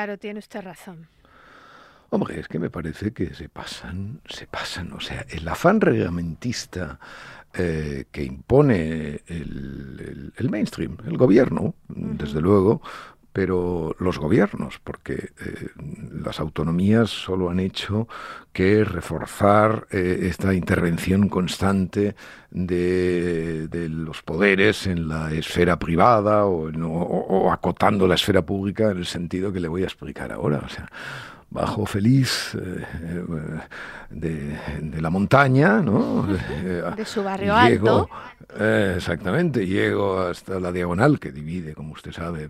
Claro, tiene usted razón. Hombre, es que me parece que se pasan, se pasan. O sea, el afán reglamentista eh, que impone el, mainstream, el gobierno, desde luego, pero los gobiernos, porque eh, las autonomías solo han hecho que reforzar eh, esta intervención constante de, los poderes en la esfera privada o, o, acotando la esfera pública en el sentido que le voy a explicar ahora. O sea, bajo feliz eh, de, la montaña, ¿no? De su barrio alto. Eh, exactamente, llego hasta la diagonal que divide, como usted sabe,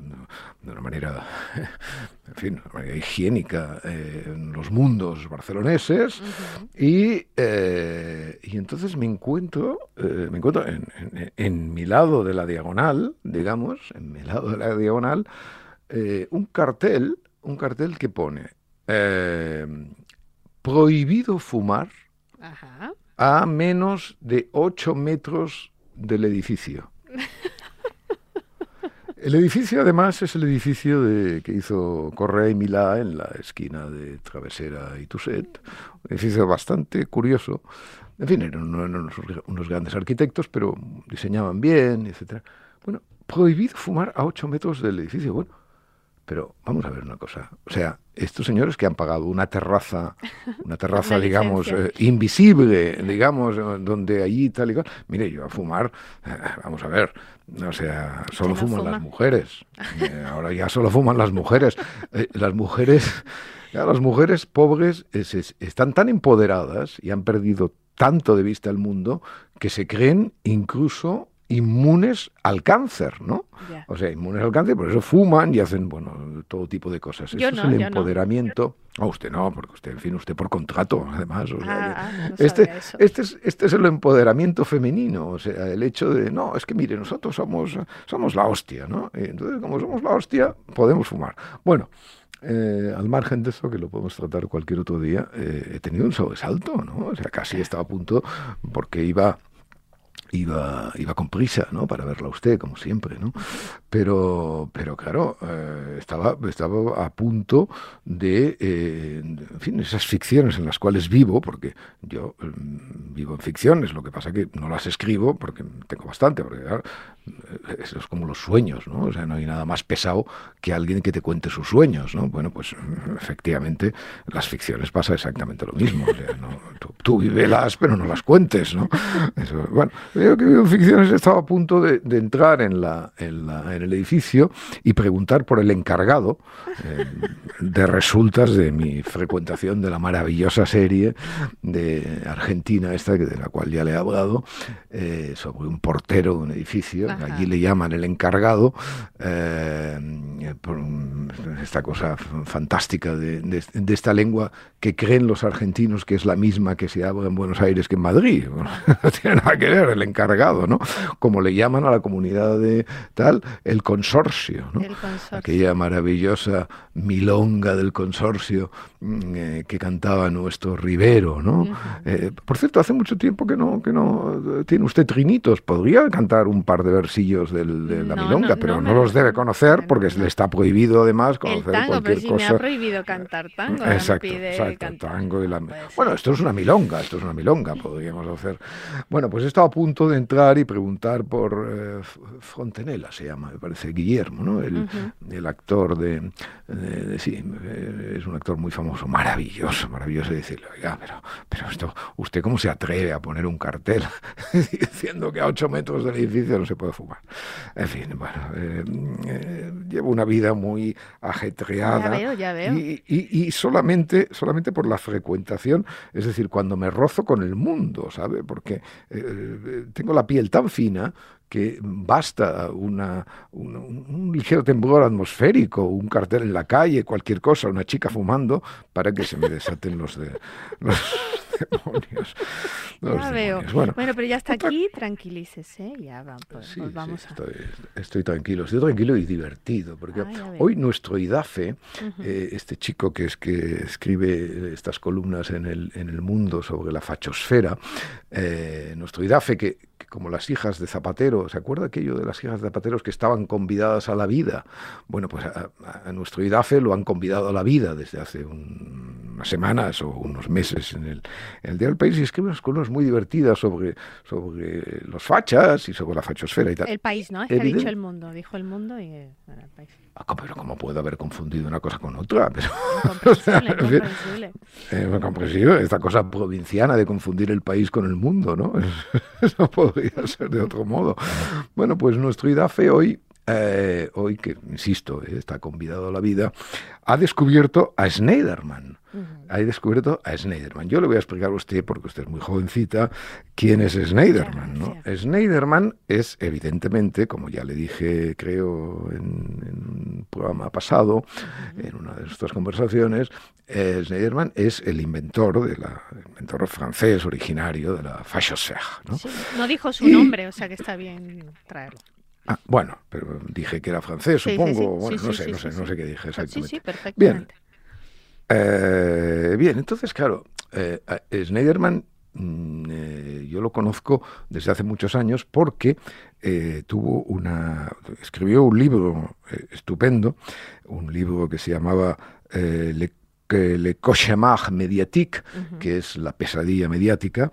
de una manera, en fin, higiénica eh, los mundos barceloneses y, y entonces me encuentro, me encuentro en, en, mi lado de la diagonal, digamos, en mi lado de la diagonal, un cartel, un cartel que pone eh, prohibido fumar a menos de 8 metros del edificio. El edificio, además, es el edificio de, que hizo Correa y Milá en la esquina de Travesera y Tusset. Un edificio bastante curioso. En fin, eran unos, unos grandes arquitectos, pero diseñaban bien, etc. Bueno, prohibido fumar a 8 metros del edificio. Bueno, pero vamos a ver una cosa. O sea, estos señores que han pagado una terraza, una terraza, digamos, eh, invisible, digamos, eh, donde allí tal y cual. Mire, yo a fumar, eh, vamos a ver, o sea, solo fuman las mujeres. ahora ya solo fuman las mujeres. las mujeres, las mujeres pobres están tan empoderadas y han perdido tanto de vista el mundo que se creen incluso inmunes al cáncer, ¿no? O sea, inmunes al cáncer, por eso fuman y hacen, bueno, todo tipo de cosas. Eso es el empoderamiento. No. usted no, porque usted, en fin, usted por contrato, además. Ah, ah, este, este, es, este es el empoderamiento femenino, o sea, el hecho de, no, es que mire, nosotros somos, somos la hostia, ¿no? entonces, como somos la hostia, podemos fumar. Bueno, eh, al margen de eso, que lo podemos tratar cualquier otro día, eh, he tenido un sobresalto, ¿no? O sea, casi estaba a punto, porque iba iba, iba con prisa, ¿no? Para verla usted, como siempre, ¿no? Pero, pero claro, eh, estaba, estaba a punto de, eh, en fin, esas ficciones en las cuales vivo, porque yo mm, vivo en ficciones, lo que pasa que no las escribo porque tengo bastante, porque claro, eso es como los sueños, ¿no? O sea, no hay nada más pesado que alguien que te cuente sus sueños, ¿no? Bueno, pues efectivamente, las ficciones pasa exactamente lo mismo. O sea, ¿no? tú, tú vívelas, pero no las cuentes, ¿no? Bueno, yo que vivo en ficciones estaba a punto de, entrar en, la, en, el edificio y preguntar por el encargado eh, de resultas de mi frecuentación de la maravillosa serie de Argentina esta, de la cual ya le he hablado, eh, sobre un portero de un edificio, allí le llaman el encargado, eh, por esta cosa fantástica de, de, esta lengua que creen los argentinos que es la misma que se habla en Buenos Aires que en Madrid. no tiene nada que ver el encargado, ¿no? Como le llaman a la comunidad de tal, el consorcio, ¿no? Aquella maravillosa milonga del consorcio mm, eh, que cantaba nuestro Rivero, ¿no? Eh, por cierto, hace mucho tiempo que no, que no tiene usted trinitos. Podría cantar un par de versillos de la milonga, pero no, los debe conocer porque le está prohibido además conocer el cualquier pero cosa. Me ha prohibido cantar tango. Exacto, exacto, tango y la... Bueno, esto es una milonga, esto es una milonga, podríamos hacer. Bueno, pues estaba a punto de entrar y preguntar por eh, Fontenella, se llama, parece, Guillermo, ¿no? El, el actor de, Sí, eh, es un actor muy famoso, maravilloso, maravilloso. decirle, oiga, pero, pero esto, ¿usted cómo se atreve a poner un cartel diciendo que a ocho metros del edificio no se puede fumar? En fin, bueno, eh, llevo una vida muy ajetreada. Ya veo, ya veo. Y, y, solamente, solamente por la frecuentación, es decir, cuando me rozo con el mundo, ¿sabe? Porque tengo la piel tan fina que basta una, un, ligero temblor atmosférico, un cartel en la calle, cualquier cosa, una chica fumando, para que se me desaten los, de, los demonios. ya veo. Bueno, pero ya está aquí, tranquilícese, ya pues, vamos, estoy, tranquilo, estoy tranquilo y divertido, porque ah, hoy nuestro IDAFE, eh, este chico que es que escribe estas columnas en el, en el mundo sobre la fachosfera, eh, nuestro IDAFE que como las hijas de Zapatero, ¿se acuerda aquello de las hijas de Zapateros que estaban convidadas a la vida? Bueno, pues a, nuestro IDAFE lo han convidado a la vida desde hace unas semanas o unos meses en el, en el Día del País y escribe unas columnas muy divertidas sobre, sobre los fachas y sobre la fachosfera y tal. El país, ¿no? Es que ha dicho el mundo, dijo el mundo y el país. Ah, pero ¿cómo puedo haber confundido una cosa con otra? Pero, incomprensible, incomprensible. Esta cosa provinciana de confundir el país con el mundo, ¿no? Eso podría ser de otro modo. Bueno, pues nuestro IDAFE hoy eh, hoy que, insisto, eh, está convidado a la vida, ha descubierto a Schneiderman. Ha descubierto a Schneiderman. Yo le voy a explicar a usted, porque usted es muy jovencita, quién es Schneiderman. ¿no? Schneiderman es, evidentemente, como ya le dije, creo, en, un programa pasado, en una de nuestras conversaciones, eh, Schneiderman es el inventor, de la, inventor francés originario de la Fachosphère. ¿no? no dijo su nombre, o sea que está bien traerlo. Ah, bueno, pero dije que era francés, supongo. bueno, no sé, no sé, no sé qué dije exactamente. Sí, sí, perfectamente. Bien, eh, bien entonces, claro, eh, Schneiderman mm, eh, yo lo conozco desde hace muchos años porque eh, tuvo una escribió un libro estupendo, un libro que se llamaba Le, Le Cauchemar médiatique, que es la pesadilla mediática,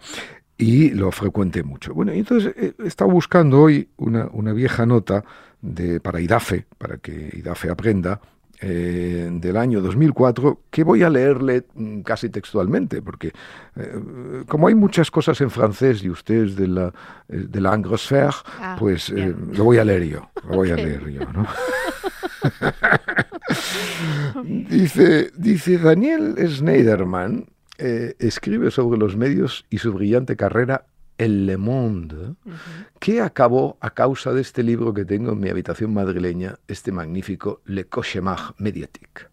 y lo frecuente mucho. Bueno, y entonces he estado buscando hoy una, una vieja nota de, para IDAFE, para que IDAFE aprenda, eh, del año 2004 que voy a leerle mm, casi textualmente, porque eh, como hay muchas cosas en francés y usted es de la, eh, de la ah, pues lo voy a leer yo, lo voy a leer yo, ¿no? dice, dice Daniel Schneiderman, eh, escribe sobre los medios y su brillante carrera en Le Monde, que acabó a causa de este libro que tengo en mi habitación madrileña, este magnífico Le Cauchemar médiatique.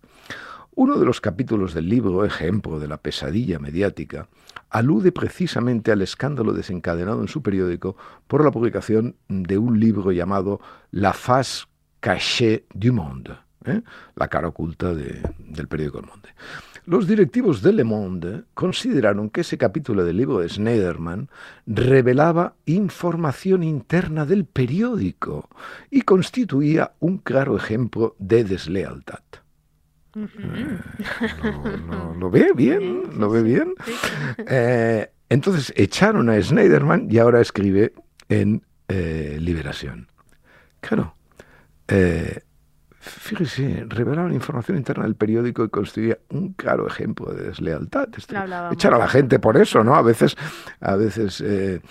Uno de los capítulos del libro, ejemplo de la pesadilla mediática, alude precisamente al escándalo desencadenado en su periódico por la publicación de un libro llamado La face cachée du monde, ¿eh? la cara oculta del periódico El Monde. Los directivos de Le Monde consideraron que ese capítulo del libro de Schneiderman revelaba información interna del periódico y constituía un claro ejemplo de deslealtad. Eh, lo, ve bien, lo ve bien. Eh, entonces echaron a Schneiderman y ahora escribe en eh, Liberación. Claro, Fíjese, revelaron información interna del periódico y constituía un claro ejemplo de deslealtad. echar a la gente por eso, ¿no? A veces, a veces eh,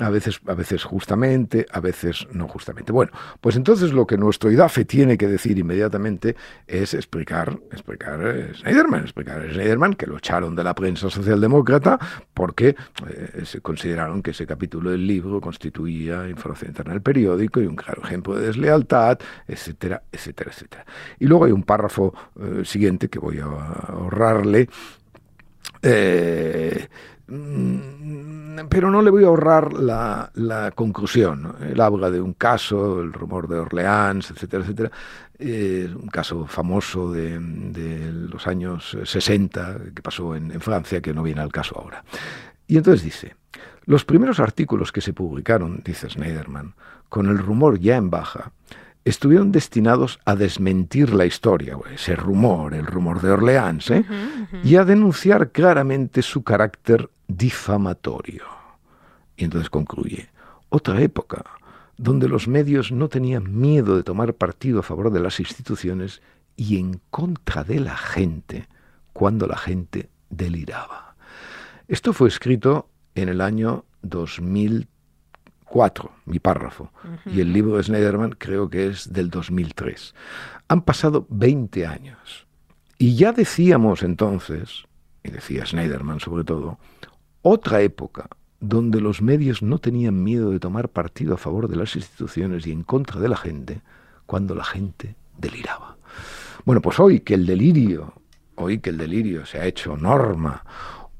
a veces, a veces justamente, a veces no justamente. Bueno, pues entonces lo que nuestro IDAFE tiene que decir inmediatamente es explicar, explicar a eh, Schneiderman, explicar a Schneiderman que lo echaron de la prensa socialdemócrata porque eh, consideraron que ese capítulo del libro constituía información interna del periódico y un claro ejemplo de deslealtad, etcétera, etcétera, etcétera. Y luego hay un párrafo eh, siguiente que voy a ahorrarle. Pero no le voy a ahorrar la, conclusión. Él habla de un caso, el rumor de Orleans, etcétera, etcétera, eh, un caso famoso de, de, los años 60 que pasó en, en Francia, que no viene al caso ahora. Y entonces dice, los primeros artículos que se publicaron, dice Schneiderman, con el rumor ya en baja, estuvieron destinados a desmentir la historia, ese rumor, el rumor de Orleans, ¿eh? y a denunciar claramente su carácter difamatorio. Y entonces concluye, otra época donde los medios no tenían miedo de tomar partido a favor de las instituciones y en contra de la gente cuando la gente deliraba. Esto fue escrito en el año 2004, mi párrafo, y el libro de Schneiderman creo que es del 2003. Han pasado 20 años. Y ya decíamos entonces, y decía Schneiderman sobre todo, otra época donde los medios no tenían miedo de tomar partido a favor de las instituciones y en contra de la gente, cuando la gente deliraba. Bueno, pues hoy que el delirio, hoy que el delirio se ha hecho norma,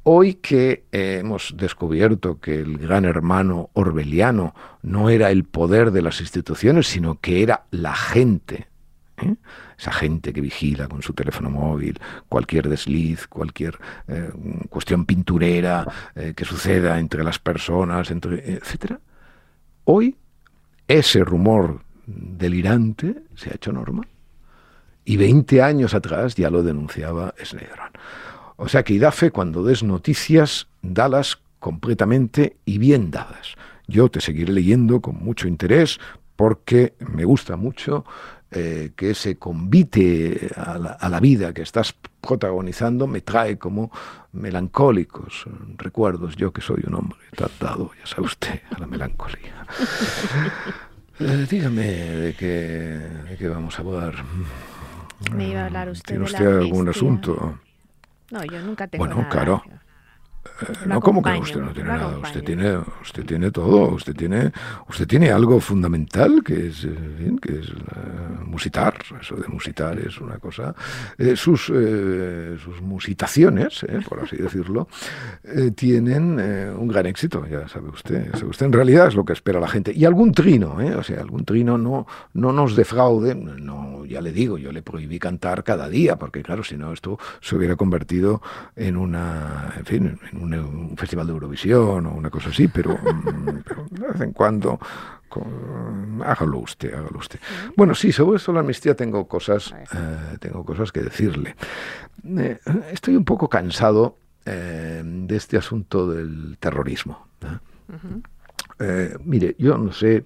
hoy que eh, hemos descubierto que el gran hermano orbeliano no era el poder de las instituciones, sino que era la gente, ¿eh? esa gente que vigila con su teléfono móvil cualquier desliz, cualquier eh, cuestión pinturera que suceda entre las personas, entre, etcétera. Hoy ese rumor delirante se ha hecho norma. Y 20 años atrás ya lo denunciaba Sneijder. O sea que Idafe, cuando des noticias, dalas completamente y bien dadas. Yo te seguiré leyendo con mucho interés porque me gusta mucho eh, que ese convite a la, a la, vida que estás protagonizando me trae como melancólicos recuerdos. Yo que soy un hombre tratado, ya sabe usted, a la melancolía. Eh, dígame de qué, de qué vamos a hablar. Me iba a hablar usted ¿Tiene de usted la algún amnistía. asunto? No, yo nunca tengo Bueno, nada. claro. Lo no, como que usted no tiene nada. Usted tiene, usted tiene todo. Usted tiene, usted tiene algo fundamental que es, eh, que es eh, musitar. Eso de musitar es una cosa. Eh, sus, eh, sus musitaciones, eh, por así decirlo, tienen un gran éxito. Ya sabe usted. ya sabe usted. En realidad es lo que espera la gente. Y algún trino, eh, o sea, algún trino no, no nos defraude. No, ya le digo, yo le prohibí cantar cada día, porque claro, si no esto se hubiera convertido en una, en fin, en un, un festival de Eurovisión o una cosa así, pero, mm, pero de vez en cuando con- hágalo usted, hágalo usted. Bueno, sí, sobre esto la amnistía tengo cosas, eh, tengo cosas que decirle. Eh, estoy un poco cansado eh, de este asunto del terrorismo. mire, yo no sé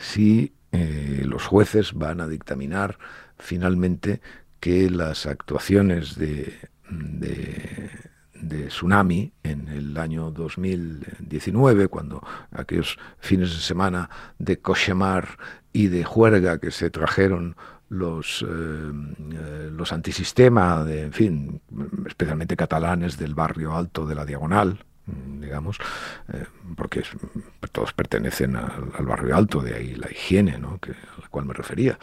si los jueces van a dictaminar finalmente que las actuaciones de, de, de tsunami en el año 2019, cuando aquellos fines de semana de cauchemar y de juerga que se trajeron los, eh, eh, los antisistema, de, en fin, especialmente catalanes del barrio alto de la Diagonal, digamos, eh, porque todos pertenecen al, barrio alto, de ahí la higiene, ¿no? que, a la cual me refería.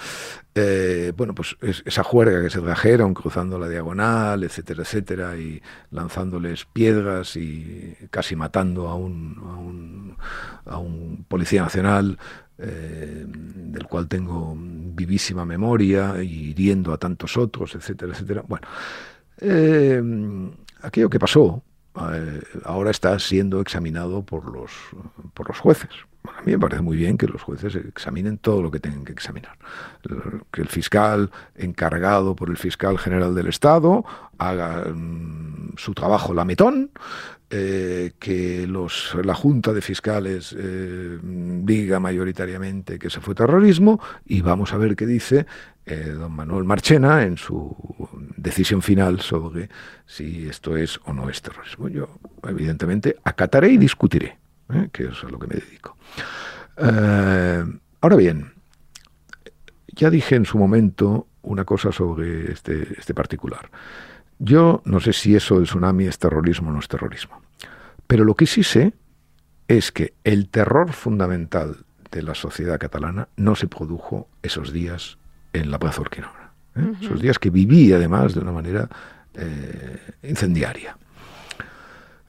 Eh, bueno, pues es- esa juerga que se trajeron cruzando la diagonal, etcétera, etcétera, y lanzándoles piedras y casi matando a un, a un, a un policía nacional, eh, del cual tengo vivísima memoria, y hiriendo a tantos otros, etcétera, etcétera. Bueno, aquello que pasó ahora está siendo examinado por los, por los jueces. Mí me parece muy bien que los jueces examinen todo lo que tengan que examinar. Que el fiscal encargado por el fiscal general del Estado haga mm, su trabajo lametón, eh, que los, la Junta de Fiscales eh, diga mayoritariamente que eso fue terrorismo y vamos a ver qué dice eh, don Manuel Marchena en su decisión final sobre si esto es o no es terrorismo. Yo, evidentemente, acataré y discutiré, ¿eh? que es a lo que me dedico. Eh, ahora bien, ya dije en su momento una cosa sobre este, este particular. Yo no sé si eso del tsunami es terrorismo o no es terrorismo, pero lo que sí sé es que el terror fundamental de la sociedad catalana no se produjo esos días en la Plaza Urquinaona. ¿eh? Esos días que viví además de una manera eh, incendiaria.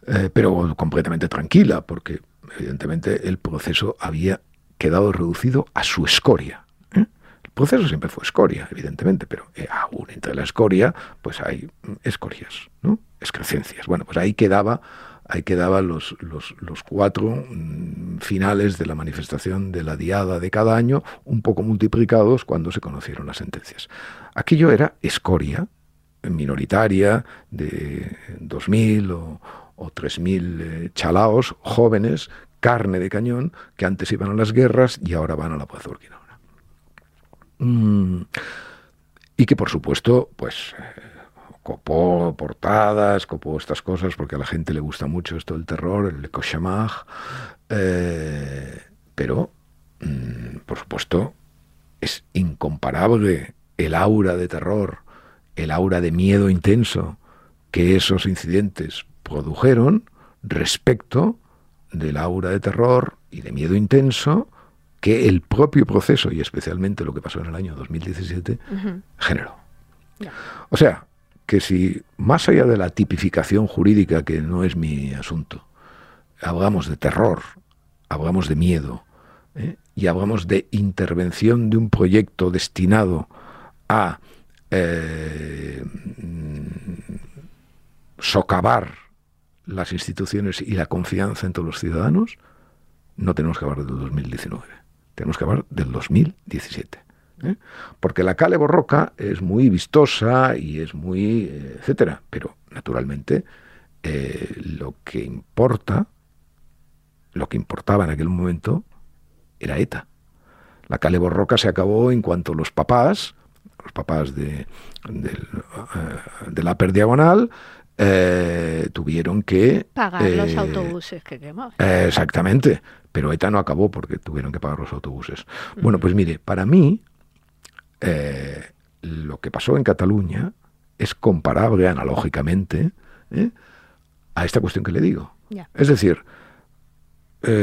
Eh, pero completamente tranquila, porque evidentemente el proceso había quedado reducido a su escoria. ¿eh? El proceso siempre fue escoria, evidentemente, pero eh, aún entre la escoria, pues hay mm, escorias, ¿no? excrescencias. Bueno, pues ahí quedaba, ahí quedaban los, los, los cuatro mm, finales de la manifestación de la diada de cada año, un poco multiplicados cuando se conocieron las sentencias. Aquello era escoria, minoritaria, de 2.000 o, o 3.000 eh, chalaos jóvenes, carne de cañón, que antes iban a las guerras y ahora van a la Plaza Urquinaona. Mm, y que por supuesto, pues eh, copó portadas, copó estas cosas, porque a la gente le gusta mucho esto del terror, el cauchemar, eh, pero mm, por supuesto es incomparable el aura de terror, el aura de miedo intenso que esos incidentes produjeron respecto del aura de terror y de miedo intenso que el propio proceso, y especialmente lo que pasó en el año 2017, generó. O sea, que si más allá de la tipificación jurídica, que no es mi asunto, hablamos de terror, hablamos de miedo, ¿eh? y hablamos de intervención de un proyecto destinado a eh, socavar las instituciones y la confianza entre los ciudadanos, no tenemos que hablar del 2019, tenemos que hablar del 2017. ¿eh? Porque la Cale Borroca es muy vistosa y es muy, eh, etcétera, pero naturalmente eh, lo que importa, lo que importaba en aquel momento, era ETA. La Cale Borroca se acabó en cuanto los papás, los papás de, de, la per diagonal, eh, tuvieron que... Pagar los eh, autobuses que quemaban. exactamente, pero ETA no acabó porque tuvieron que pagar los autobuses. Bueno, pues mire, para mí eh, lo que pasó en Cataluña es comparable analógicamente a esta cuestión que le digo. Es decir,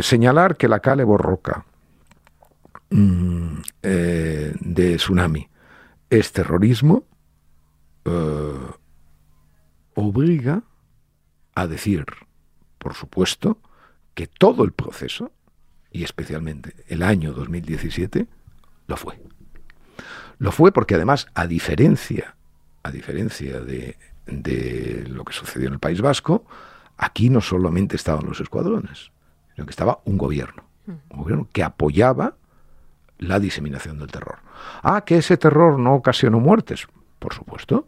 señalar que la Cale Borroca mm, de tsunami es terrorismo obliga a decir, por supuesto, que todo el proceso, y especialmente el año 2017, lo fue. Lo fue porque además, a diferencia, a diferencia de, de lo que sucedió en el País Vasco, aquí no solamente estaban los escuadrones, sino que estaba un gobierno, un gobierno que apoyaba la diseminación del terror. Ah, que ese terror no ocasionó muertes, por supuesto,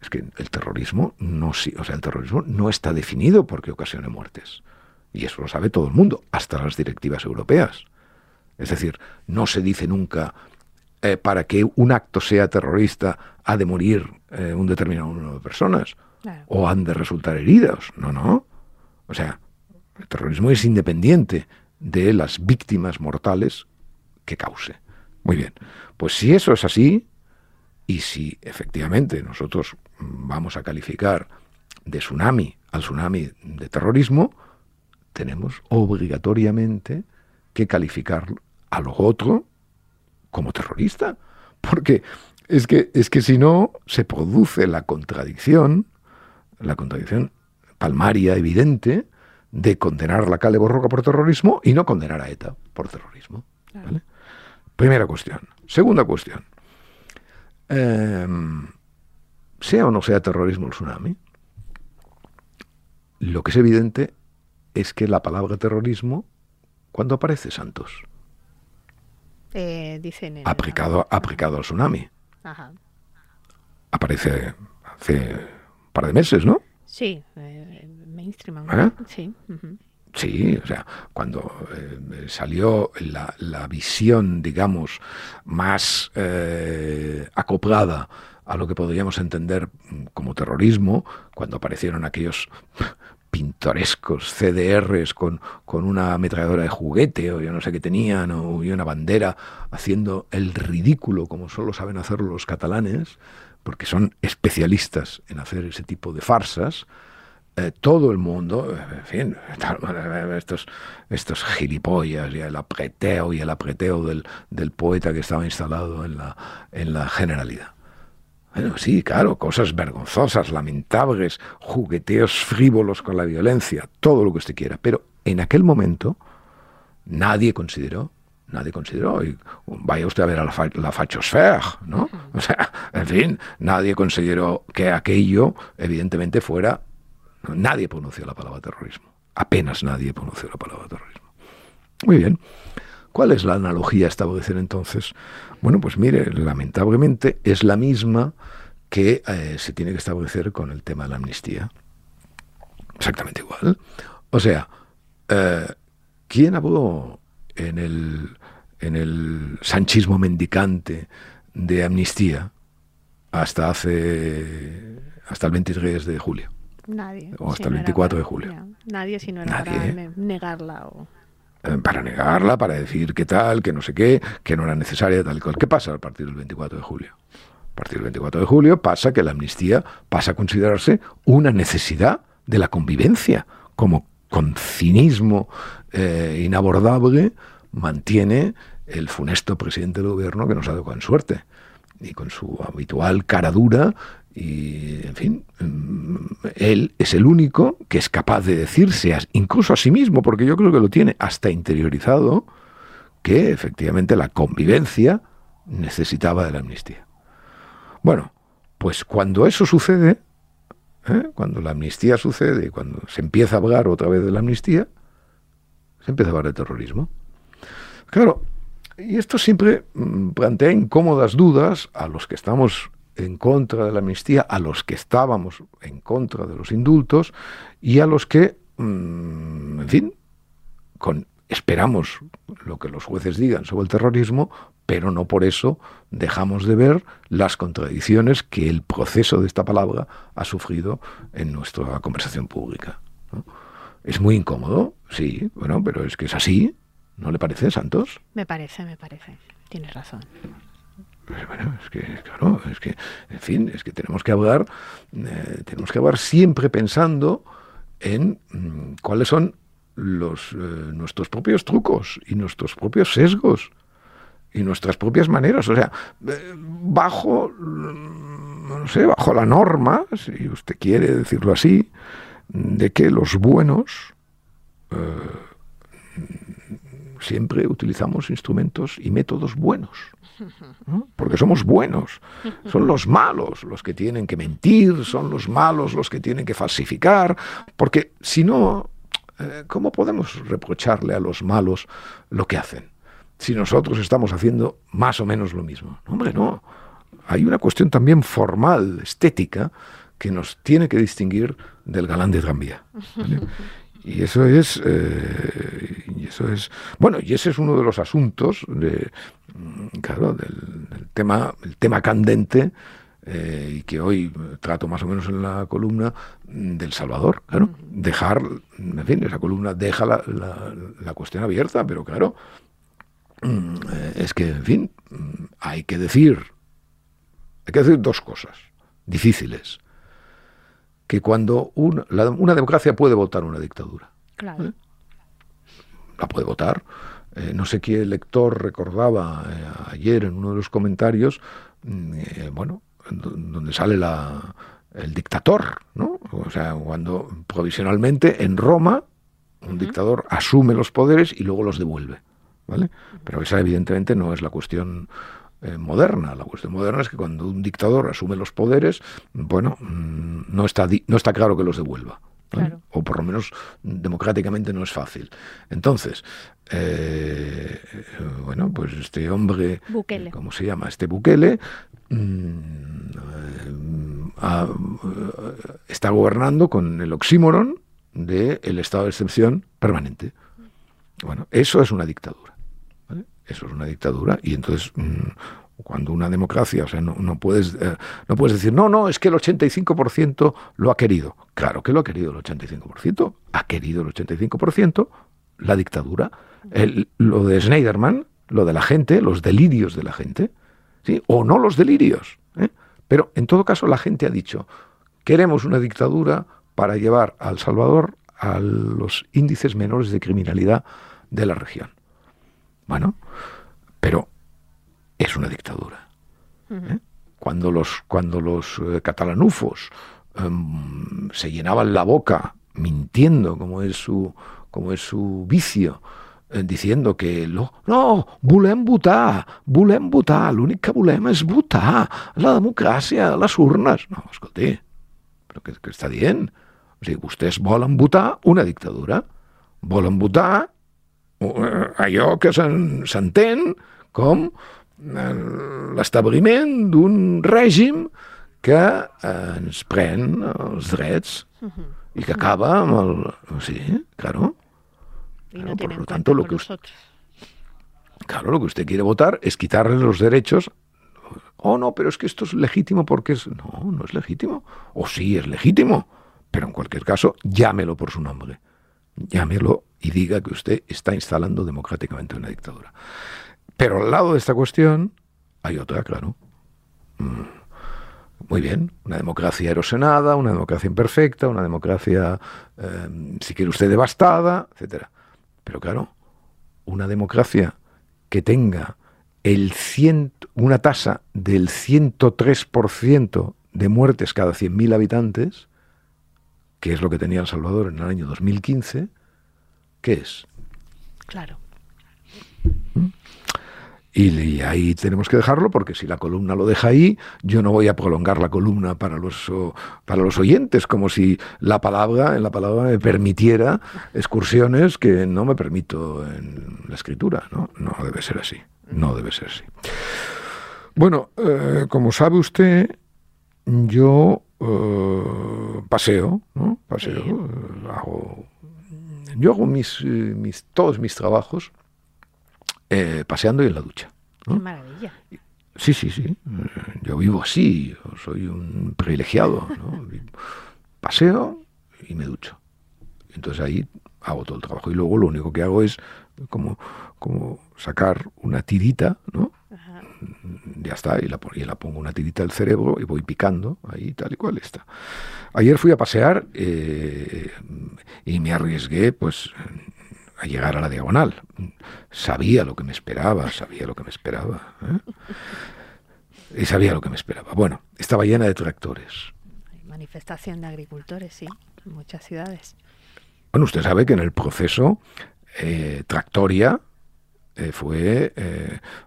es que el terrorismo no, o sea, el terrorismo no está definido porque ocasione muertes. Y eso lo sabe todo el mundo, hasta las directivas europeas. Es decir, no se dice nunca eh, para que un acto sea terrorista ha de morir eh, un determinado número de personas o han de resultar heridos. No, no. O sea, el terrorismo es independiente de las víctimas mortales que cause. Muy bien. Pues si eso es así, y si efectivamente nosotros vamos a calificar de tsunami al tsunami de terrorismo, tenemos obligatoriamente que calificar a lo otro como terrorista. Porque es que, es que si no, se produce la contradicción, la contradicción palmaria, evidente, de condenar a la Cale Borroca por terrorismo y no condenar a ETA por terrorismo. Primera cuestión. Segunda cuestión. Em, sea o no sea terrorismo el tsunami, lo que es evidente es que la palabra terrorismo, ¿cuándo aparece, Santos? Eh, dicen aplicado, aplicado al tsunami. Aparece hace un par de meses, ¿no? Sí, eh, mainstream. ¿Eh? Sí. Sí, o sea, cuando eh, salió la, visión, digamos, más eh, acoplada a lo que podríamos entender como terrorismo, cuando aparecieron aquellos pintorescos CDRs con, con una ametralladora de juguete o yo no sé qué tenían, o una bandera haciendo el ridículo como solo saben hacerlo los catalanes, porque son especialistas en hacer ese tipo de farsas, eh, todo el mundo, en fin, estos, estos gilipollas y el apreteo y el apreteo del, del poeta que estaba instalado en la, en la generalidad. Bueno, sí, claro, cosas vergonzosas, lamentables, jugueteos frívolos con la violencia, todo lo que usted quiera. Pero en aquel momento nadie consideró, nadie consideró, y vaya usted a ver a la, la fachosfera, ¿no? O sea, en fin, nadie consideró que aquello evidentemente fuera Nadie pronunció la palabra terrorismo. Apenas nadie pronunció la palabra terrorismo. Muy bien. ¿Cuál es la analogía a establecer entonces? Bueno, pues mire, lamentablemente es la misma que eh, se tiene que establecer con el tema de la amnistía. Exactamente igual. O sea, eh, ¿quién habló en el, en el sanchismo mendicante de amnistía hasta hace hasta el 23 de julio? Nadie. O hasta el 24 de julio. nadie si no era para negarla o eh, para negarla, para decir que tal, que no sé qué, que no era necesaria, tal y cual. ¿Qué pasa a partir del 24 de julio? A partir del 24 de julio pasa que la amnistía pasa a considerarse una necesidad de la convivencia, como con cinismo eh, inabordable, mantiene el funesto presidente del gobierno que nos ha dado con suerte y con su habitual cara dura y, en fin, él es el único que es capaz de decirse, incluso a sí mismo, porque yo creo que lo tiene hasta interiorizado, que efectivamente la convivencia necesitaba de la amnistía. Bueno, pues cuando eso sucede, ¿eh? cuando la amnistía sucede, cuando se empieza a hablar otra vez de la amnistía, se empieza a hablar de terrorismo. Claro, y esto siempre mm, plantea incómodas dudas a los que estamos en contra de la amnistía, a los que estábamos en contra de los indultos y a los que, mm, en fin, con, esperamos lo que los jueces digan sobre el terrorismo, pero no por eso dejamos de ver las contradicciones que el proceso de esta palabra ha sufrido en nuestra conversación pública. Es muy incómodo, sí, bueno, pero es que es así, ¿no le parece, Santos? Me parece, me parece. Tienes razón. Pues bueno, es que, claro, es que, en fin, es que tenemos que hablar, eh, tenemos que hablar siempre pensando en mm, cuáles son los, eh, nuestros propios trucos y nuestros propios sesgos y nuestras propias maneras. O sea, eh, bajo, mm, no sé, bajo la norma, si usted quiere decirlo así, de que los buenos siempre utilizamos instrumentos y métodos buenos porque somos buenos. Son los malos los que tienen que mentir, son los malos los que tienen que falsificar, porque si no, eh, ¿cómo podemos reprocharle a los malos lo que hacen? Si nosotros estamos haciendo más o menos lo mismo. hombre, no. Hay una cuestión también formal, estética, que nos tiene que distinguir del galán de tranvía. Y eso es, eh, y eso es, bueno, y ese es uno de los asuntos de, mm, claro, del, tema, el tema candente eh, y que hoy trato más o menos en la columna del Salvador, claro, dejar, en fin, esa columna deja la, la, cuestión abierta, pero claro, mm, es que, en fin, mm, hay que decir, hay que decir dos cosas difíciles que cuando una, una democracia puede votar una dictadura. Claro. ¿Eh? La puede votar. Eh, no sé qué lector recordaba eh, ayer en uno de los comentarios, mm, bueno, donde sale la, el dictador, ¿no? O sea, cuando provisionalmente en Roma un dictador asume los poderes y luego los devuelve, ¿vale? Pero esa evidentemente no es la cuestión eh, moderna. La cuestión moderna es que cuando un dictador asume los poderes, bueno, mm, no está, no está claro que los devuelva. O por lo menos democráticamente no es fácil. Entonces, eh, bueno, pues este hombre, Bukele. ¿cómo se llama? Este Bukele mm, eh, está gobernando con el oxímoron del el estado de excepción permanente. Bueno, eso es una dictadura. Eso es una dictadura y entonces mm, cuando una democracia, o sea, no, puedes, eh, no puedes decir, no, no, es que el 85% lo ha querido. Claro que lo ha querido el 85%, ha querido el 85% la dictadura. El, lo de Schneiderman, lo de la gente, los delirios de la gente, ¿sí? o no los delirios. ¿eh? Pero en todo caso la gente ha dicho, queremos una dictadura para llevar a El Salvador a los índices menores de criminalidad de la región. Bueno, pero es una dictadura. ¿eh? Cuando los, cuando los eh, catalanufos em, se llenaban la boca mintiendo, como es su, como es su vicio, eh, diciendo que lo, no, volem votar, volem votar, l'únic que volem és votar, la democràcia, les urnes. No, escolti, però què, què està dient? O sigui, vostès una dictadura, volen votar allò que s'entén com l'establiment d'un règim que eh, ens pren els drets i que acaba amb el... Sí, claro. Y no claro, por lo tanto, lo que usted, claro, lo que usted quiere votar es quitarles los derechos. Oh, no, pero es que esto es legítimo porque es... No, no es legítimo. O sí, es legítimo. Pero en cualquier caso, llámelo por su nombre. Llámelo y diga que usted está instalando democráticamente una dictadura. Pero al lado de esta cuestión hay otra, claro. Mm. Muy bien, una democracia erosionada, una democracia imperfecta, una democracia, eh, si quiere usted, devastada, etcétera. Pero claro, una democracia que tenga el una tasa del 103% de muertes cada 100.000 habitantes, que es lo que tenía El Salvador en el año 2015, ¿qué es? Claro. ¿Mm? Y, ahí tenemos que dejarlo porque si la columna lo deja ahí, yo no voy a prolongar la columna para los, para los oyentes, como si la palabra, en la palabra me permitiera excursiones que no me permito en la escritura. No, no debe ser así. No debe ser así. Bueno, eh, como sabe usted, yo eh, paseo, ¿no? Paseo, eh, hago, yo hago mis, mis, todos mis trabajos eh, paseando y en la ducha. Qué maravilla. Sí, sí, sí. Yo vivo así, soy un privilegiado. Paseo y me ducho. Entonces ahí hago todo el trabajo. Y luego lo único que hago es como, como sacar una tirita, ¿no? Ya está, y la, y la pongo una tirita al cerebro y voy picando, ahí tal y cual está. Ayer fui a pasear eh, y me arriesgué, pues a llegar a la diagonal. Sabía lo que me esperaba, sabía lo que me esperaba. ¿eh? Y sabía lo que me esperaba. Bueno, estaba llena de tractores. manifestación de agricultores, sí, en muchas ciudades. Bueno, usted sabe que en el proceso eh, Tractoria eh, fue,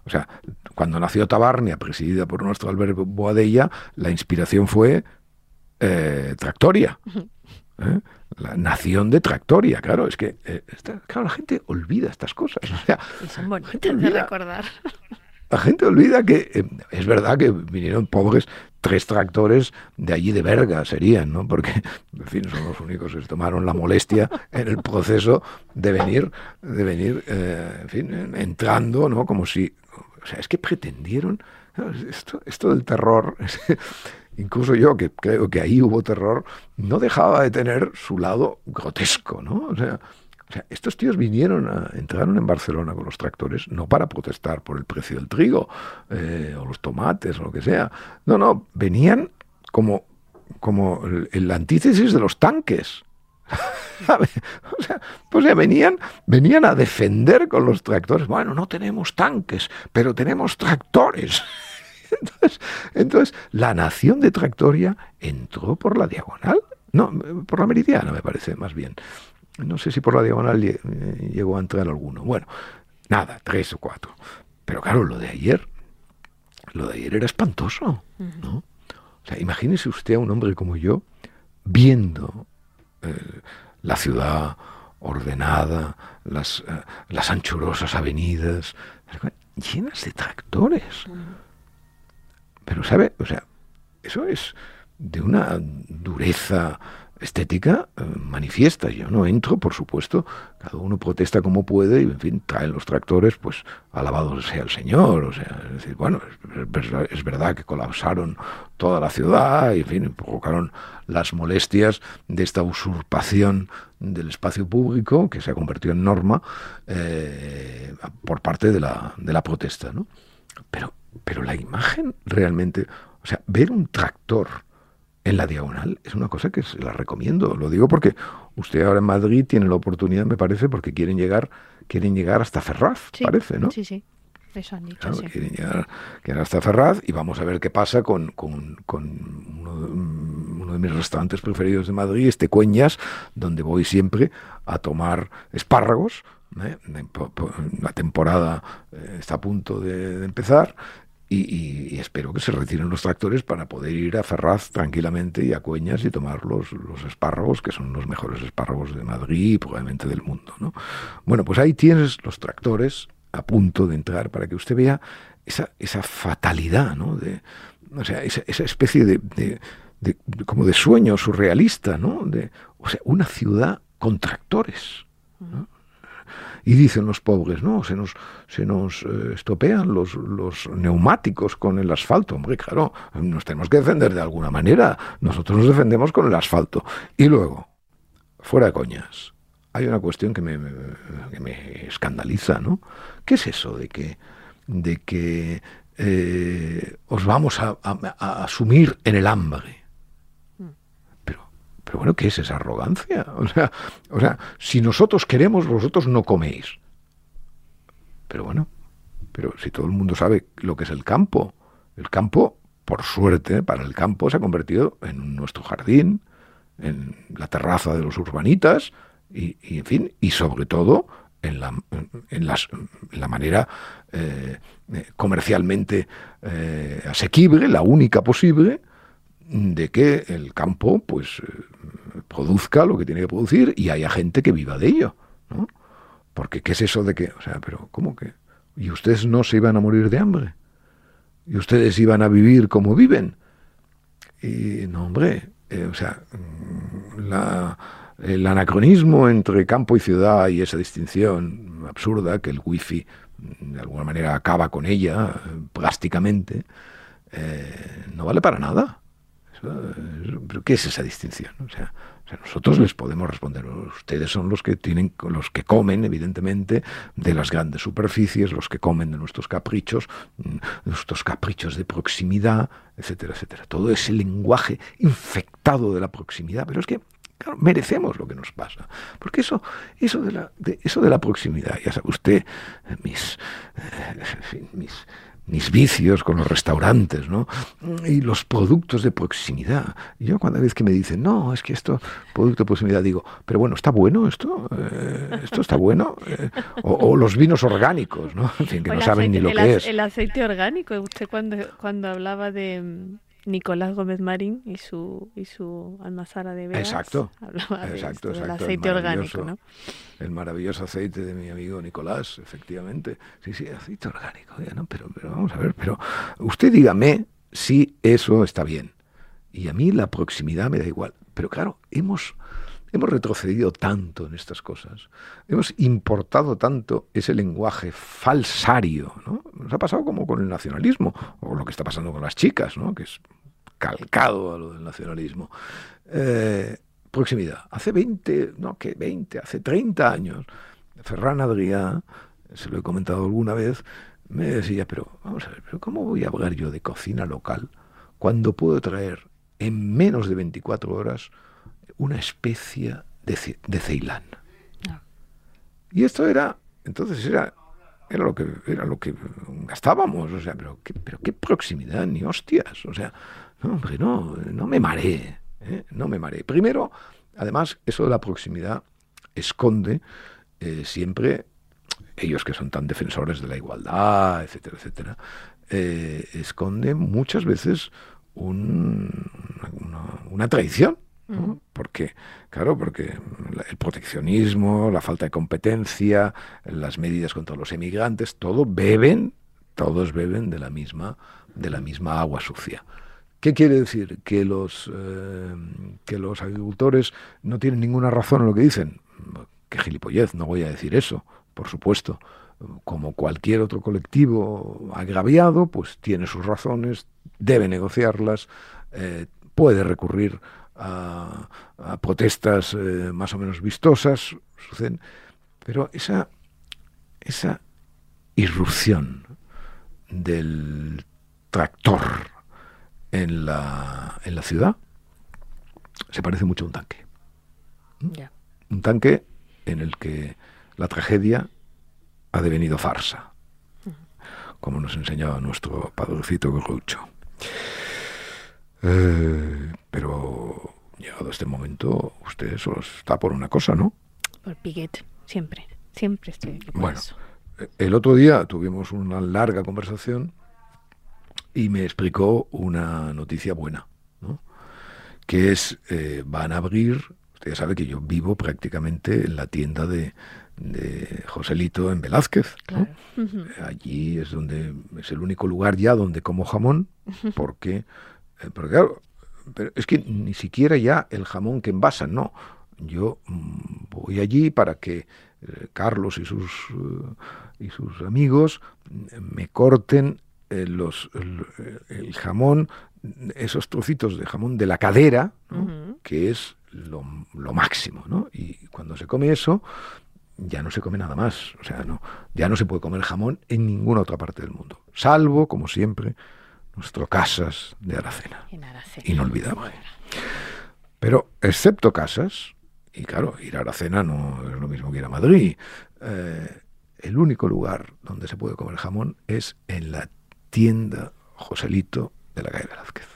o sea, cuando nació Tabarnia, presidida por nuestro Alberto Boadella, la inspiración fue Tractoria. La nación de Tractoria, claro, es que eh, claro, la gente olvida estas cosas. son bonitas de recordar. La gente olvida que eh, es verdad que vinieron pobres tres tractores de allí de verga serían, ¿no? Porque, en fin, son los únicos que se tomaron la molestia en el proceso de venir, de venir, eh, en fin, entrando, ¿no? Como si, o sea, es que pretendieron esto, esto del terror incluso yo, que creo que ahí hubo terror, no dejaba de tener su lado grotesco, ¿no? O sea, estos tíos vinieron, a, entraron en Barcelona con los tractores, no para protestar por el precio del trigo, eh, o los tomates, o lo que sea. No, no, venían como, como el, antítesis de los tanques. O sea, pues venían, venían a defender con los tractores. Bueno, no tenemos tanques, pero tenemos tractores. Entonces, la nación de Tractoria entró por la diagonal. No, por la meridiana me parece, más bien. No sé si por la diagonal eh, llegó a entrar alguno. Bueno, nada, tres o cuatro. Pero claro, lo de ayer, lo de ayer era espantoso, ¿no? O sea, imagínese usted a un hombre como yo viendo eh, la ciudad ordenada, las, eh, las anchurosas avenidas, llenas de tractores. Pero, ¿sabe? O sea, eso es de una dureza estética eh, manifiesta. Yo no entro, por supuesto, cada uno protesta como puede y, en fin, traen los tractores, pues, alabado sea el Señor. O sea, es decir, bueno, es, verdad que colapsaron toda la ciudad y, en fin, provocaron las molestias de esta usurpación del espacio público que se ha convertido en norma eh, por parte de la, de la protesta, ¿no? Pero pero la imagen realmente, o sea, ver un tractor en la diagonal es una cosa que se la recomiendo. Lo digo porque usted ahora en Madrid tiene la oportunidad, me parece, porque quieren llegar, quieren llegar hasta Ferraz, parece, ¿no? Sí, sí. Eso han dicho, Quieren llegar, hasta Ferraz y vamos a ver qué pasa con, con, uno, de mis restaurantes preferidos de Madrid, este Cueñas, donde voy siempre a tomar espárragos. ¿Eh? La temporada eh, está a punto de empezar y, espero que se retiren los tractores para poder ir a Ferraz tranquilamente y a Cueñas y tomar los, los espárragos, que son los mejores espárragos de Madrid y probablemente del mundo. ¿no? Bueno, pues ahí tienes los tractores a punto de entrar para que usted vea esa, esa fatalidad, ¿no? De, o sea, esa, especie de, de, como de sueño surrealista, ¿no? De, o sea, una ciudad con tractores. Y dicen los pobres, no, se nos, se nos eh, estopean los, los neumáticos con el asfalto. Hombre, claro, nos tenemos que defender de alguna manera. Nosotros nos defendemos con el asfalto. Y luego, fuera de coñas, hay una cuestión que me, que me escandaliza, ¿no? ¿Qué es eso de que, de que eh, os vamos a, a, sumir en el hambre. Pero, bueno, ¿qué es esa arrogancia? O sea, o sea, si nosotros queremos, vosotros no coméis. Pero bueno, pero si todo el mundo sabe lo que es el campo, el campo, por suerte, para el campo se ha convertido en nuestro jardín, en la terraza de los urbanitas, y, en fin, y sobre todo en la, en las, la manera eh, eh, comercialmente eh, asequible, la única posible, de que el campo pues produzca lo que tiene que producir y haya gente que viva de ello, ¿no? Porque ¿qué es eso de que, o sea, pero ¿cómo que? ¿Y ustedes no se iban a morir de hambre? ¿Y ustedes iban a vivir como viven? Y no, hombre, o sea, mm, la, el anacronismo entre campo y ciudad y esa distinción absurda que el wifi de alguna manera acaba con ella plásticamente, eh, no vale para nada. ¿Pero qué es esa distinción? O sea, nosotros les podemos responder. Ustedes son los que tienen, los que comen, evidentemente, de las grandes superficies, los que comen de nuestros caprichos, mm, nuestros caprichos de proximidad, etcétera, etcétera. Todo ese lenguaje infectado de la proximidad. Pero es que Claro, merecemos lo que nos pasa. Porque eso, eso, de, la, eso de la proximidad, ya sabe usted, mis, eh, mis, mis vicios con los restaurantes, ¿no? Y los productos de proximidad. Yo cuando vez que me dicen, no, es que esto, producto de proximidad, digo, pero bueno, ¿está bueno esto? Eh, ¿Esto está bueno? Eh, o, los vinos orgánicos, ¿no? En fin, que no saben ni lo que es. El aceite orgánico, usted cuando, cuando hablaba de Nicolás Gómez Marín y su y su almazara de velas. Exacto. exacto, exacto. aceite orgánico, ¿no? El maravilloso aceite de mi amigo Nicolás, efectivamente. Sí, sí, aceite orgánico, ¿no? Pero, pero vamos a ver, pero usted dígame si eso está bien. Y a mí la proximidad me da igual. Pero claro, hemos Hemos retrocedido tanto en estas cosas, hemos importado tanto ese lenguaje falsario, ¿no? Nos ha pasado como con el nacionalismo, o lo que está pasando con las chicas, ¿no? Que es calcado a lo del nacionalismo. Eh, proximidad. Hace 20, no, que 20, hace 30 años, Ferran Adrià, se lo he comentado alguna vez, me decía, pero vamos a ver, pero ¿cómo voy a hablar yo de cocina local cuando puedo traer en menos de 24 horas una especie de, de Ceilán. Ah. Y esto era, entonces era, era lo que era lo que gastábamos, o sea, pero qué, pero qué proximidad, ni hostias, o sea, no, hombre, no, no me mareé, ¿eh? no me mareé. Primero, además, eso de la proximidad esconde eh, siempre, ellos que son tan defensores de la igualdad, etcétera, etcétera, eh, esconde muchas veces un, una, una traición porque, claro, porque el proteccionismo, la falta de competencia, las medidas contra los emigrantes, todo beben, todos beben de la misma, de la misma agua sucia. ¿Qué quiere decir? ¿Que los, eh, que los agricultores no tienen ninguna razón en lo que dicen? Que gilipollez, no voy a decir eso, por supuesto. Como cualquier otro colectivo agraviado, pues tiene sus razones, debe negociarlas, eh, puede recurrir a, protestas eh, más o menos vistosas, suceden, pero esa, esa irrupción del tractor en la, en la ciudad se parece mucho a un tanque. Un tanque en el que la tragedia ha devenido farsa, como nos enseñaba nuestro padrecito Groucho. Eh, pero llegado a este momento, usted solo está por una cosa, ¿no? Por Piguet, siempre, siempre estoy aquí Bueno, eh, el otro día tuvimos una larga conversación y me explicó una noticia buena, ¿no? Que es, eh, van a abrir, usted ya sabe que yo vivo prácticamente en la tienda de, de Joselito en Velázquez. Allí es donde es el único lugar ya donde como jamón, porque porque claro, pero es que ni siquiera ya el jamón que envasan, no. Yo mm, voy allí para que eh, Carlos y sus, eh, y sus amigos me corten los, el, jamón, esos trocitos de jamón de la cadera, que es lo, lo, máximo. ¿no? Y cuando se come eso, ya no se come nada más. O sea, no, ya no se puede comer jamón en ninguna otra parte del mundo. Salvo, como siempre, nuestro Casas de Aracena. Inolvidable. Pero, excepto Casas, y claro, ir a Aracena no es lo mismo que ir a Madrid, eh, el único lugar donde se puede comer jamón es en la tienda Joselito de la calle Velázquez.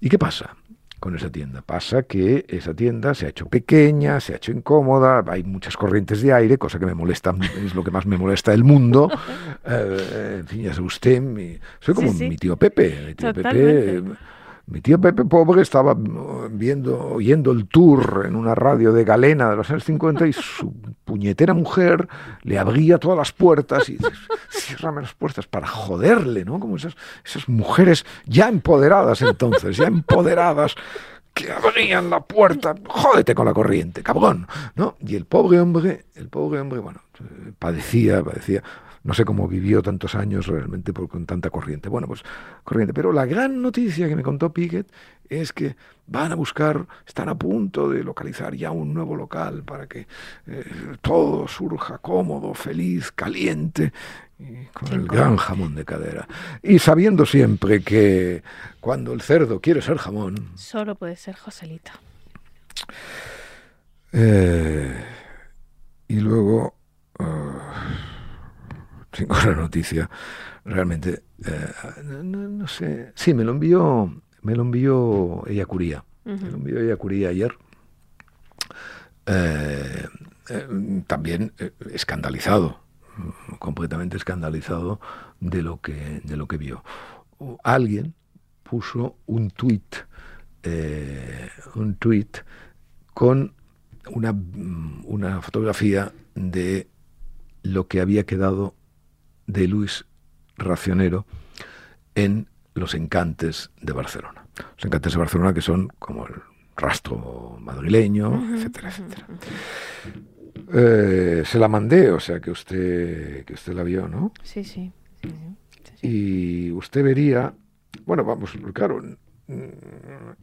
¿Y qué pasa? Con esa tienda. Pasa que esa tienda se ha hecho pequeña, se ha hecho incómoda, hay muchas corrientes de aire, cosa que me molesta, es lo que más me molesta del mundo. Eh, en fin, ya sabe usted, soy como mi tío Pepe. Mi tío Pepe mi tío Pepe Pobre estaba viendo, oyendo el tour en una radio de Galena de los años 50 y su puñetera mujer le abría todas las puertas y ciérrame las puertas para joderle, ¿no? Como esas, esas mujeres ya empoderadas entonces, ya empoderadas que abrían la puerta, jódete con la corriente, cabrón, ¿no? Y el pobre hombre, el pobre hombre, bueno, padecía, padecía, no sé cómo vivió tantos años realmente por, con tanta corriente. Bueno, pues corriente. Pero la gran noticia que me contó Piquet es que van a buscar, están a punto de localizar ya un nuevo local para que eh, todo surja cómodo, feliz, caliente, con el gran jamón de cadera. Y sabiendo siempre que cuando el cerdo quiere ser jamón... Solo puede ser Joselito. Eh, y luego... Tengo una noticia, realmente, eh, no, sé, sí, me lo envió, me lo envió ella Curía, me lo envió ella Curía ayer, eh, eh, también escandalizado, completamente escandalizado de lo que, de lo que vio. Alguien puso un tuit, un tuit con una, una fotografía de lo que había quedado de Luis Racionero en Los Encantes de Barcelona. Los Encantes de Barcelona que son como el rastro madrileño, etcétera, etcétera. Eh, se la mandé, o sea que usted que usted la vio, ¿no? Sí, sí. Y usted vería, bueno, vamos, claro,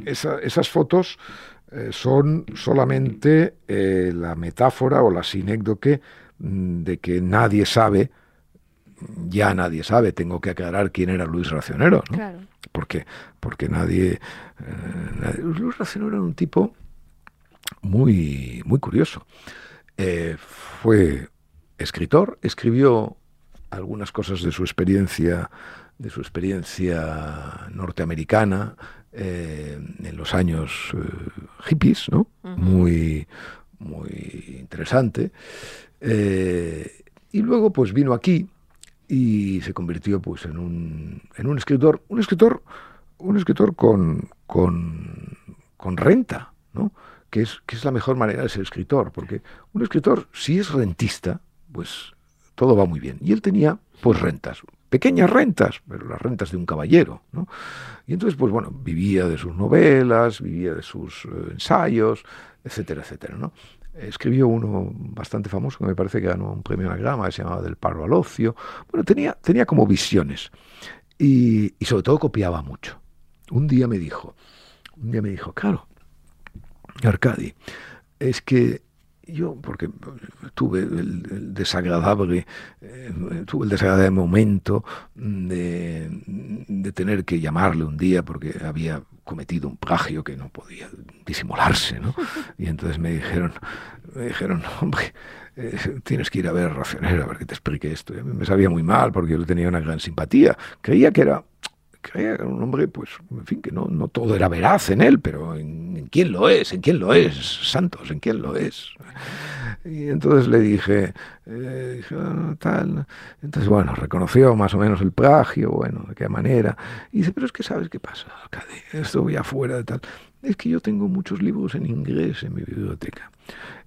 esas fotos eh, son solamente eh, la metáfora o la sinécdoque mm, de que nadie sabe ya nadie sabe, tengo que aclarar quién era Luis Racionero, ¿no? Claro. Porque, porque nadie, eh, Luis Racionero era un tipo muy, muy curioso. Eh, fue escritor, escribió algunas cosas de su experiencia, de su experiencia norteamericana eh, en los años hippies, ¿no? Muy, muy interesante. y luego, pues vino aquí y se convirtió pues en un, en un escritor, un escritor, un escritor con, con, con renta, ¿no? Que es, que es la mejor manera de ser escritor, porque un escritor, si es rentista, pues todo va muy bien. Y él tenía pues rentas, pequeñas rentas, pero las rentas de un caballero, ¿no? Y entonces, pues bueno, vivía de sus novelas, vivía de sus eh, ensayos, etcétera, etcétera, ¿no? Escribió uno bastante famoso que me parece que ganó un premio anagrama, que se llamaba Del paro al ocio. Bueno, tenía, tenía como visiones y, y, sobre todo copiaba mucho. Un día me dijo, un día me dijo, claro, Arcadi, es que yo, porque tuve el, desagradable, eh, tuve el desagradable momento de, de, tener que llamarle un día porque había cometido un plagio que no podía disimularse, ¿no? Y entonces me dijeron, me dijeron, hombre, eh, tienes que ir a ver a Racionero a ver que te explique esto. Y me sabía muy mal porque yo le tenía una gran simpatía. Creía que era creía que era un hombre, pues, en fin, que no, no todo era veraz en él, pero en, quién lo es, en quién lo es, Santos, en quién lo es. Y entonces le dije, eh, ah, tal. Entonces, bueno, reconoció más o menos el plagio, bueno, de qué manera. Y dice, pero es que sabes qué pasa, alcalde, esto voy afuera de tal. Es que yo tengo muchos libros en inglés en mi biblioteca.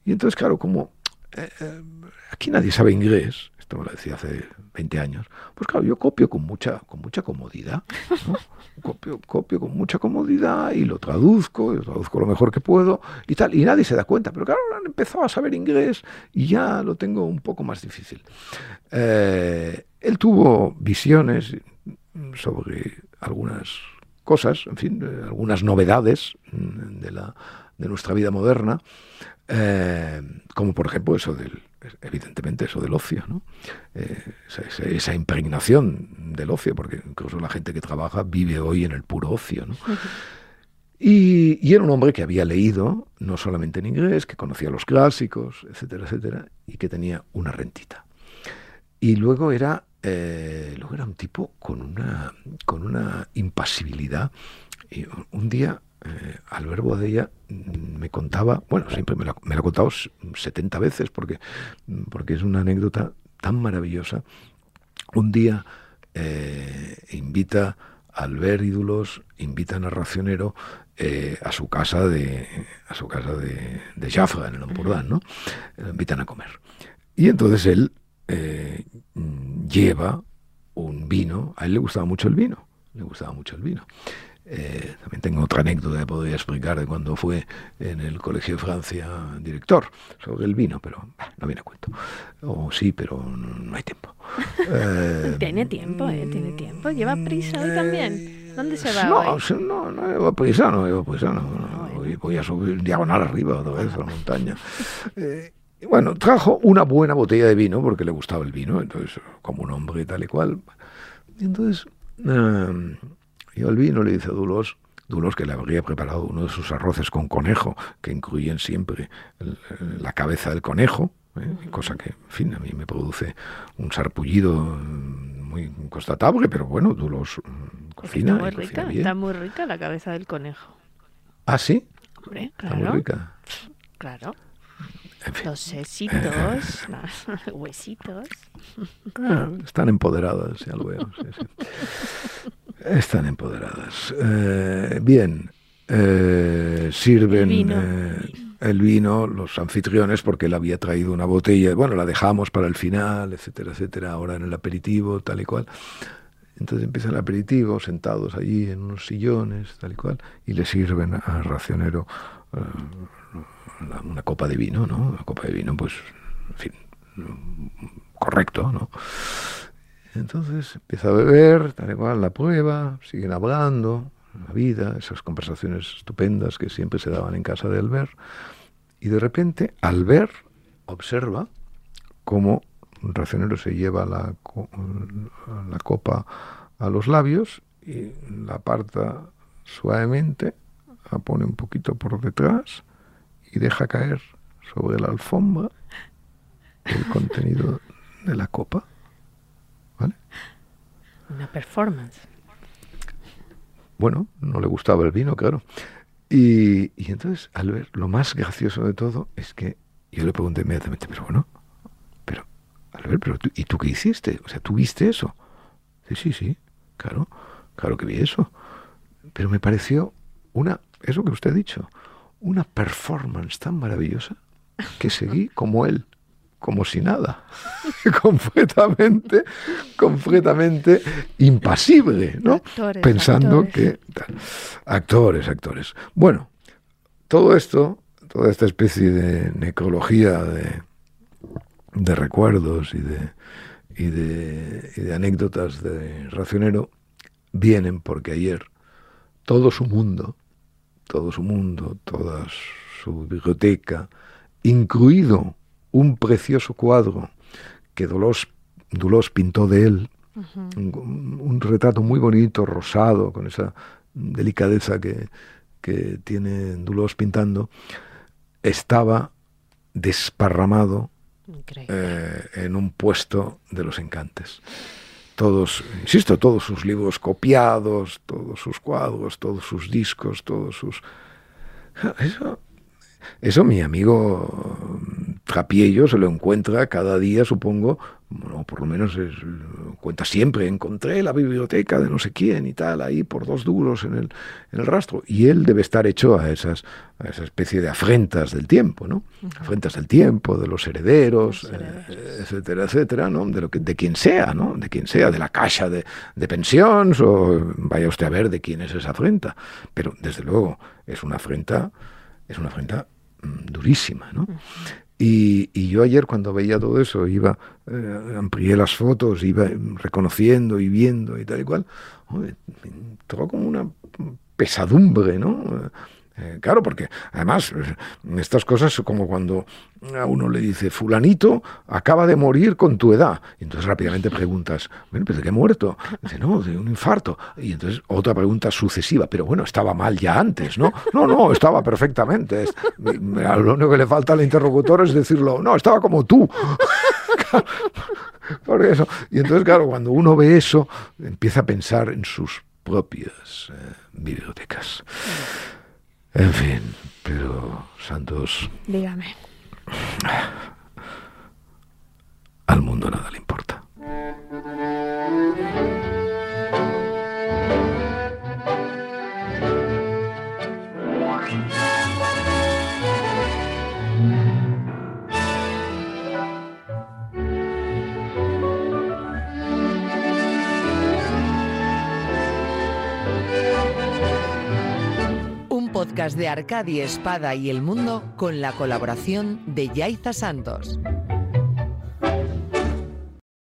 Y entonces, claro, como eh, eh, aquí nadie sabe inglés, esto me lo decía hace 20 años, pues claro, yo copio con mucha, con mucha comodidad, copio, copio con mucha comodidad y lo traduzco, y lo traduzco lo mejor que puedo y tal, y nadie se da cuenta, pero claro, han empezado a saber inglés y ya lo tengo un poco más difícil. Eh, él tuvo visiones sobre algunas cosas, en fin, algunas novedades de, la, de nuestra vida moderna, eh, como por ejemplo eso del evidentemente eso del ocio, ¿no? Eh, esa, impregnación del ocio, porque incluso la gente que trabaja vive hoy en el puro ocio, ¿no? Y, y, era un hombre que había leído, no solamente en inglés, que conocía los clásicos, etcétera, etcétera, y que tenía una rentita. Y luego era, eh, luego era un tipo con una, con una impasibilidad. Y un día eh, Albert Boadella mm, me contaba, bueno, siempre me lo, me ha contado 70 veces porque, porque es una anécdota tan maravillosa. Un día eh, invita a Albert Ídolos, invita a Racionero a su casa de a su casa de, de Jafra, en el Empordán, ¿no? Lo invitan a comer. Y entonces él eh, lleva un vino, a él le gustaba mucho el vino, le gustaba mucho el vino. Eh, también tengo otra anécdota que podría explicar de cuando fue en el Colegio de Francia director sobre el vino, pero no viene a cuento. O sí, pero no, hay tiempo. tiene tiempo, ¿eh? Tiene tiempo. Lleva prisa hoy también. ¿Dónde se va no, hoy? No, no lleva prisa, no lleva prisa. No, no, voy a subir diagonal arriba otra vez a la montaña. Bueno, trajo una buena botella de vino porque le gustaba el vino, entonces, como un hombre tal y cual. Y entonces, eh, yo al vino le dice a Dulos, Dulos que le habría preparado uno de sus arroces con conejo, que incluyen siempre la cabeza del conejo, ¿eh? cosa que, en fin, a mí me produce un sarpullido muy constatable, pero bueno, Dulos mm, cocina. Está muy rica, está muy rica la cabeza del conejo. ¿Ah, sí? Hombre, claro. Está muy rica. Claro. Los sesitos, los huesitos. Ah, están empoderadas, ya lo veo. Sí, sí. Están empoderadas. Eh, bien, eh, sirven El vino. eh, el vino, los anfitriones, porque él había traído una botella, bueno, la dejamos para el final, etcétera, etcétera, ahora en el aperitivo, tal y cual. Entonces empieza el aperitivo, sentados allí en unos sillones, tal y cual, y le sirven al racionero una copa de vino, ¿no? Una copa de vino, pues, en fin, correcto, ¿no? Entonces empieza a beber, tal y cual, la prueba, siguen hablando, la vida, esas conversaciones estupendas que siempre se daban en casa de Albert, y de repente Albert observa cómo un racionero se lleva la, la copa a los labios y la aparta suavemente, la pone un poquito por detrás y deja caer sobre la alfombra el contenido de la copa. ¿Vale? Una performance. Bueno, no le gustaba el vino, claro. Y, y entonces, al ver, lo más gracioso de todo es que yo le pregunté inmediatamente, pero bueno, pero, Albert, pero tú, ¿y tú qué hiciste? O sea, ¿tú viste eso? Sí, sí, sí, claro, claro que vi eso. Pero me pareció una, eso que usted ha dicho, una performance tan maravillosa que seguí como él, como si nada, completamente, completamente impasible, ¿no? Actores, Pensando actores. que tal. actores, actores. Bueno, todo esto, toda esta especie de necrología de, de recuerdos y de, y de, y de anécdotas de Racionero vienen porque ayer todo su mundo, todo su mundo, toda su biblioteca, incluido un precioso cuadro que Dolós, Dulós pintó de él, un, un retrato muy bonito, rosado, con esa delicadeza que, que tiene Dulós pintando, estaba desparramado eh, en un puesto de los encantes. Todos, insisto, todos sus libros copiados, todos sus cuadros, todos sus discos, todos sus... Eso, eso mi amigo Trapiello se lo encuentra cada día, supongo, bueno, por lo menos es, cuenta siempre, encontré la biblioteca de no sé quién y tal, ahí por dos duros en el, en el rastro. Y él debe estar hecho a esas a esa especie de afrentas del tiempo, ¿no? Afrentas del tiempo, de los herederos, Los herederos. eh, etcétera, etcétera, ¿no? De, lo que, de quien sea, ¿no? De quien sea, de la caja de, de pensiones o vaya usted a ver de quién es esa afrenta. Pero, desde luego, es una afrenta, es una afrenta mm, durísima, ¿no? Y, yo ayer cuando veía todo eso, iba, eh, amplié las fotos, iba reconociendo y viendo y tal y cual, me entró como una pesadumbre, ¿no? Eh, claro, porque además estas cosas como cuando a uno le dice, fulanito acaba de morir con tu edad. Y entonces rápidamente preguntas, bueno, ¿pero de qué ha muerto? dice, no, de un infarto. Y entonces otra pregunta sucesiva, pero bueno, estaba mal ya antes, ¿no? No, no, estaba perfectamente. lo único que le falta al interlocutor es decirlo, no, estaba como tú. Por eso. Y entonces, claro, cuando uno ve eso, empieza a pensar en sus propias eh, bibliotecas. En fin, pero Santos. Dígame. Al mundo nada le importa. De Arcadia Espada y El Mundo con la colaboración de Yaiza Santos.